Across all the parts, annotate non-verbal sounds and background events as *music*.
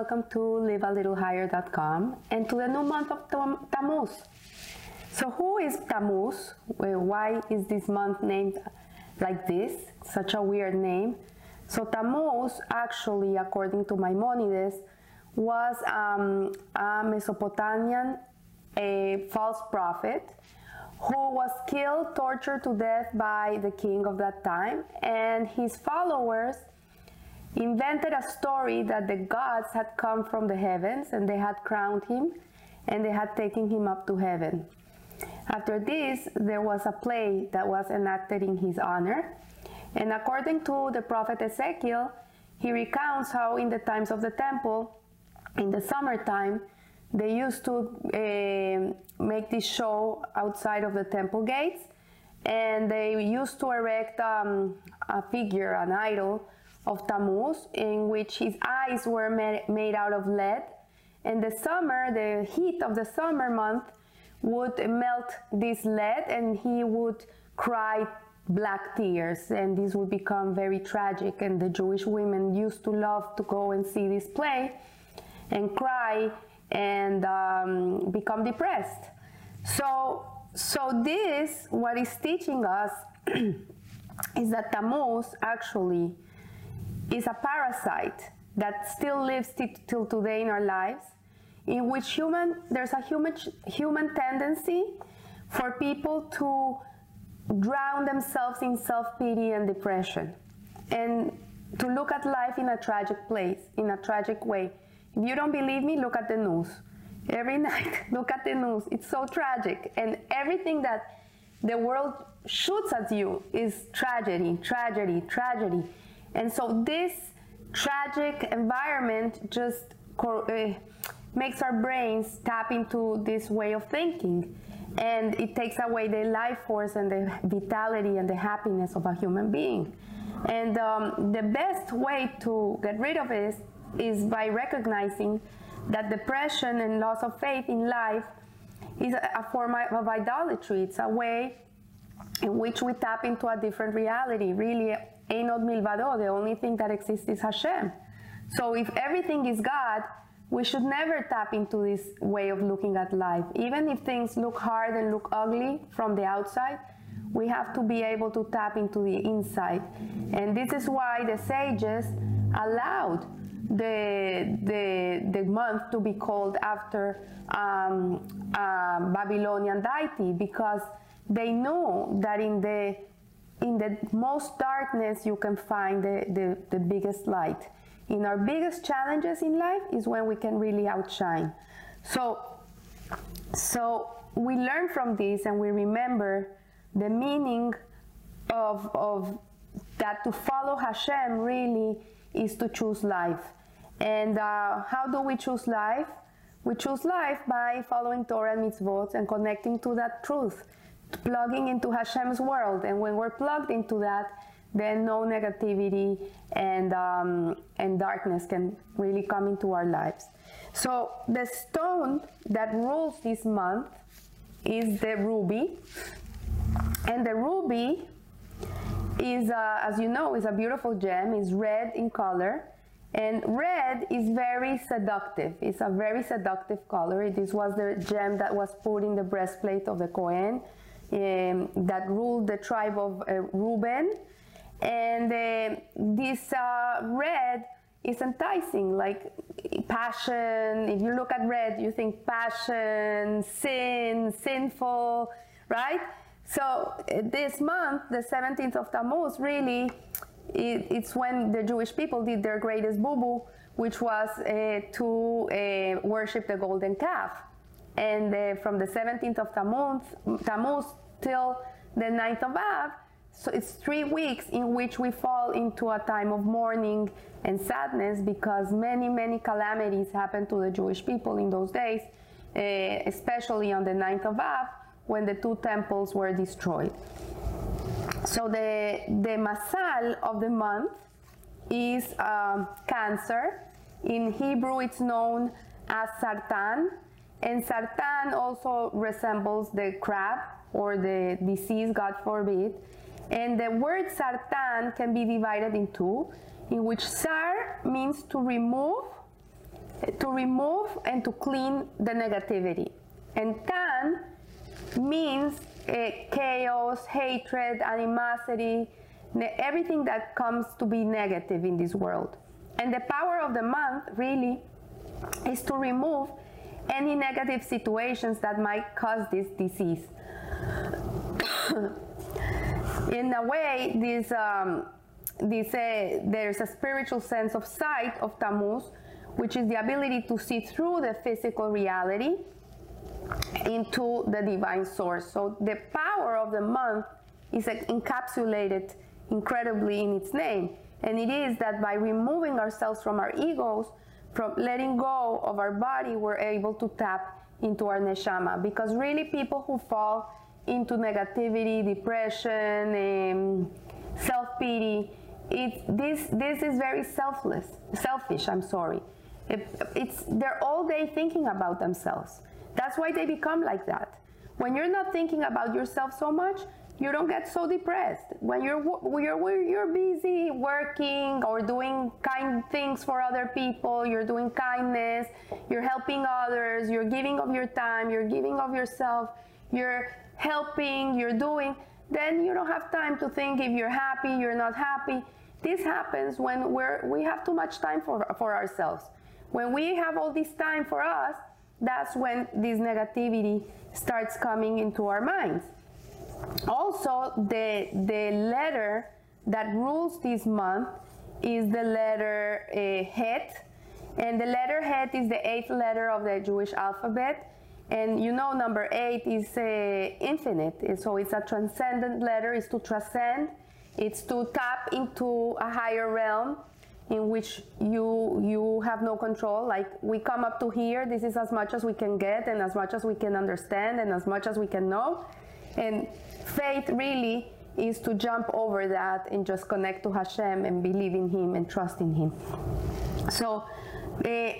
welcome to livealittlehigher.com and to the new month of Tammuz. So, who is Tammuz? Why is this month named like this? Such a weird name. So, Tammuz, actually, according to Maimonides, was um, a Mesopotamian a false prophet who was killed, tortured to death by the king of that time, and his followers invented a story that the gods had come from the heavens and they had crowned him and they had taken him up to heaven. After this, there was a play that was enacted in his honor. And according to the prophet Ezekiel, he recounts how in the times of the temple, in the summertime, they used to uh, make this show outside of the temple gates, and they used to erect um, a figure, an idol, of Tammuz, in which his eyes were made out of lead. In the summer, the heat of the summer month would melt this lead, and he would cry black tears, and this would become very tragic. And the Jewish women used to love to go and see this play and cry and um, become depressed. So, so this, what is teaching us *clears throat* is that Tammuz actually is a parasite that still lives till today in our lives, in which human there's a human human tendency for people to drown themselves in self-pity and depression, and to look at life in a tragic place, in a tragic way. If you don't believe me, look at the news. Every *laughs* night, look at the news. It's so tragic. And everything that the world shoots at you is tragedy, tragedy, tragedy. And so this tragic environment just uh, makes our brains tap into this way of thinking. And it takes away the life force and the vitality and the happiness of a human being. And um, the best way to get rid of it is by recognizing that depression and loss of faith in life is a form of idolatry. It's a way in which we tap into a different reality. Really, Einod Milvado, the only thing that exists is Hashem. So if everything is God, we should never tap into this way of looking at life. Even if things look hard and look ugly from the outside, we have to be able to tap into the inside. And this is why the sages allowed the, the, the month to be called after um, Babylonian deity because they know that in the in the most darkness you can find the, the, the biggest light. In our biggest challenges in life is when we can really outshine. So, so we learn from this and we remember the meaning of, of that to follow Hashem really is to choose life. And uh, how do we choose life? We choose life by following Torah and mitzvot and connecting to that truth, plugging into Hashem's world. And when we're plugged into that, then no negativity and, um, and darkness can really come into our lives. So the stone that rules this month is the ruby. And the ruby is, uh, as you know, is a beautiful gem, is red in color and red is very seductive. It's a very seductive color. This was the gem that was put in the breastplate of the Kohen um, that ruled the tribe of uh, Reuben. And uh, this uh, red is enticing, like passion. If you look at red, you think passion, sin, sinful, right? So uh, this month, the 17th of Tammuz, really it, it's when the Jewish people did their greatest boo-boo, which was uh, to uh, worship the golden calf. And uh, from the 17th of Tammuz, Tammuz till the 9th of Av, so it's three weeks in which we fall into a time of mourning and sadness because many, many calamities happened to the Jewish people in those days, uh, especially on the 9th of Av when the two temples were destroyed. So the, the masal of the month is um, Cancer. In Hebrew, it's known as Sartan. And Sartan also resembles the crab or the disease, God forbid. And the word Sartan can be divided in two, in which Sar means to remove to remove and to clean the negativity. And tan means uh, chaos, hatred, animosity, everything that comes to be negative in this world. And the power of the month really is to remove any negative situations that might cause this disease. *coughs* in a way, this, um, this uh, there's a spiritual sense of sight of Tammuz, which is the ability to see through the physical reality into the divine source. So the power of the month is encapsulated incredibly in its name. And it is that by removing ourselves from our egos, from letting go of our body, we're able to tap into our neshama. Because really, people who fall into negativity, depression, um, self pity, it, this this is very selfless, selfish. I'm sorry. It, it's they're all day thinking about themselves. That's why they become like that. When you're not thinking about yourself so much, you don't get so depressed. When you're you're you're busy working or doing kind things for other people, you're doing kindness, you're helping others, you're giving of your time, you're giving of yourself, you're helping, you're doing, then you don't have time to think if you're happy, you're not happy. This happens when we're we have too much time for for ourselves. When we have all this time for us, that's when this negativity starts coming into our minds. Also, the, the letter that rules this month is the letter uh, Het, and the letter Het is the eighth letter of the Jewish alphabet. And you know, number eight is uh, infinite, so it's a transcendent letter. It's to transcend. It's to tap into a higher realm in which you you have no control. Like we come up to here, this is as much as we can get, and as much as we can understand, and as much as we can know. And faith really is to jump over that and just connect to Hashem and believe in Him and trust in Him. So the,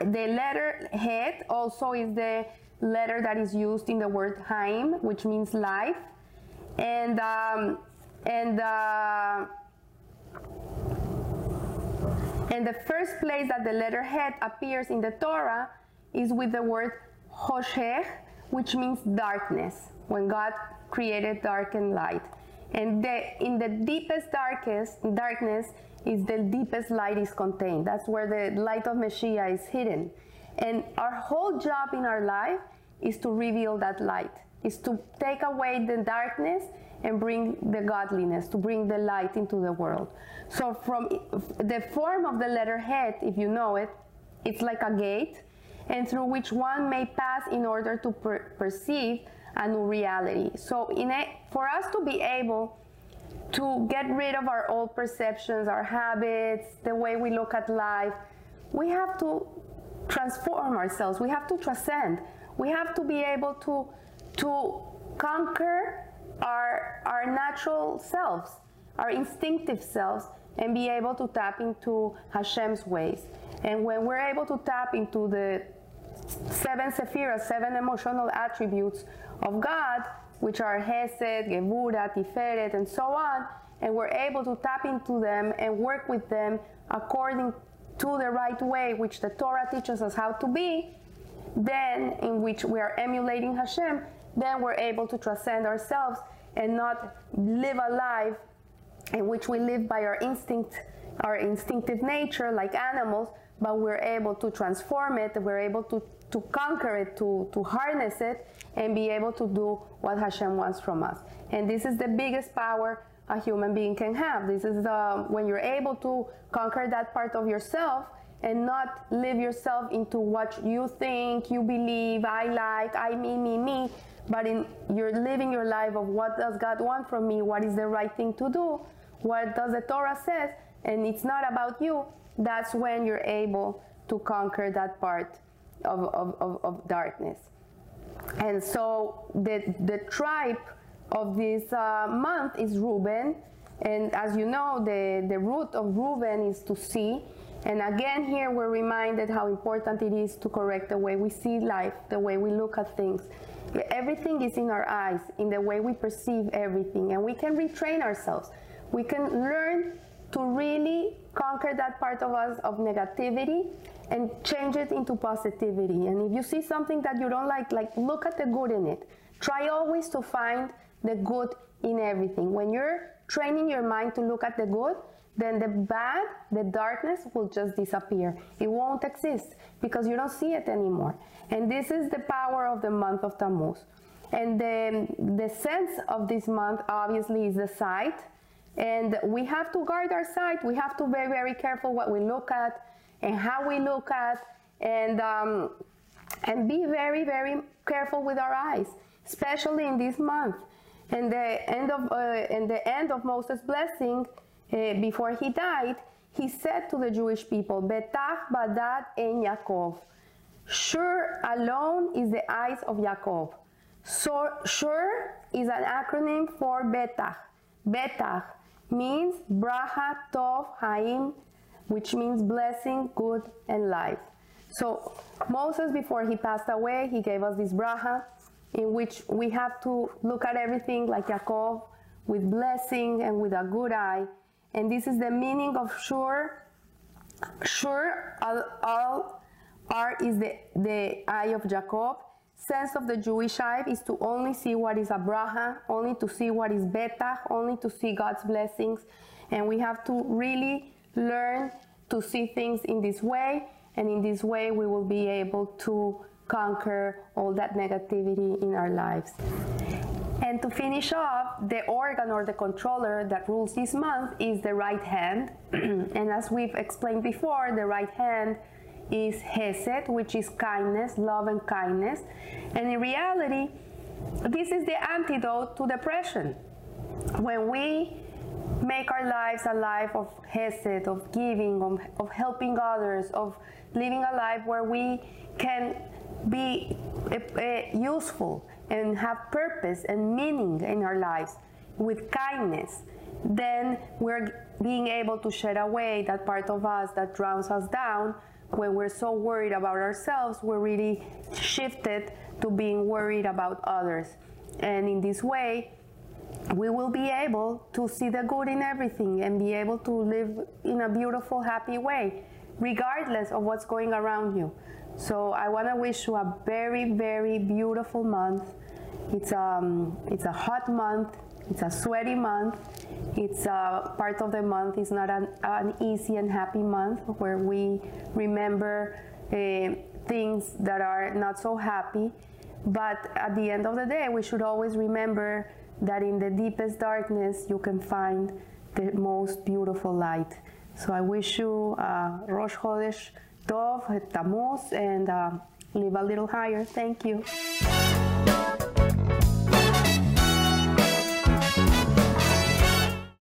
the letter Het also is the letter that is used in the word Haim, which means life. And, um, and, uh, and the first place that the letter Het appears in the Torah is with the word Hoshech, which means darkness when God created dark and light. And the, in the deepest darkest darkness is the deepest light is contained. That's where the light of Messiah is hidden. And our whole job in our life is to reveal that light, is to take away the darkness and bring the godliness, to bring the light into the world. So from the form of the letter Het, if you know it, it's like a gate, and through which one may pass in order to per perceive a new reality. So in a, for us to be able to get rid of our old perceptions, our habits, the way we look at life, we have to transform ourselves. We have to transcend. We have to be able to to conquer our our natural selves, our instinctive selves, and be able to tap into Hashem's ways. And when we're able to tap into the seven sephiras, seven emotional attributes of God, which are Hesed, Gevura, Tiferet, and so on, and we're able to tap into them and work with them according to the right way, which the Torah teaches us how to be, then in which we are emulating Hashem, then we're able to transcend ourselves and not live a life in which we live by our instinct, our instinctive nature like animals, but we're able to transform it, we're able to, to conquer it, to, to harness it, and be able to do what Hashem wants from us. And this is the biggest power a human being can have. This is the, when you're able to conquer that part of yourself and not live yourself into what you think, you believe, I like, I, me, me, me, but in you're living your life of what does God want from me, what is the right thing to do, what does the Torah says, and it's not about you, that's when you're able to conquer that part of, of, of, of darkness. And so the, the tribe of this uh, month is Reuben. And as you know, the, the root of Reuben is to see. And again, here we're reminded how important it is to correct the way we see life, the way we look at things. Everything is in our eyes, in the way we perceive everything. And we can retrain ourselves. We can learn to really conquer that part of us of negativity and change it into positivity. And if you see something that you don't like, like look at the good in it. Try always to find the good in everything. When you're training your mind to look at the good, then the bad, the darkness will just disappear. It won't exist because you don't see it anymore. And this is the power of the month of Tammuz. And the, the sense of this month obviously is the sight. And we have to guard our sight. We have to be very, careful what we look at and how we look at and, um, and be very, very careful with our eyes, especially in this month. And the end of, uh, in the end of Moses' blessing, uh, before he died, he said to the Jewish people, Betach badad en Yaakov. Sure alone is the eyes of Yaakov. So sure is an acronym for Betach. Betach means Bracha Tov Haim, which means blessing, good, and life. So Moses, before he passed away, he gave us this bracha in which we have to look at everything like Yaakov with blessing and with a good eye and this is the meaning of sure. Sure, all, all R is the, the eye of Jacob. Sense of the Jewish eye is to only see what is a bracha, only to see what is betach, only to see God's blessings. And we have to really learn to see things in this way. And in this way, we will be able to conquer all that negativity in our lives. And to finish off, the organ or the controller that rules this month is the right hand. *clears throat* and as we've explained before, the right hand is Hesed, which is kindness, love and kindness. And in reality, this is the antidote to depression. When we make our lives a life of Hesed, of giving, of, of helping others, of living a life where we can be uh, useful and have purpose and meaning in our lives with kindness, then we're being able to shed away that part of us that drowns us down. When we're so worried about ourselves, we're really shifted to being worried about others. And in this way, we will be able to see the good in everything and be able to live in a beautiful, happy way, regardless of what's going around you. So I want to wish you a very, very beautiful month. It's, um, it's a hot month. It's a sweaty month. It's uh, part of the month It's not an, an, easy and happy month where we remember uh, things that are not so happy. But at the end of the day, we should always remember that in the deepest darkness, you can find the most beautiful light. So I wish you uh, Rosh Chodesh Tov, Tammuz, and uh, live a little higher. Thank you.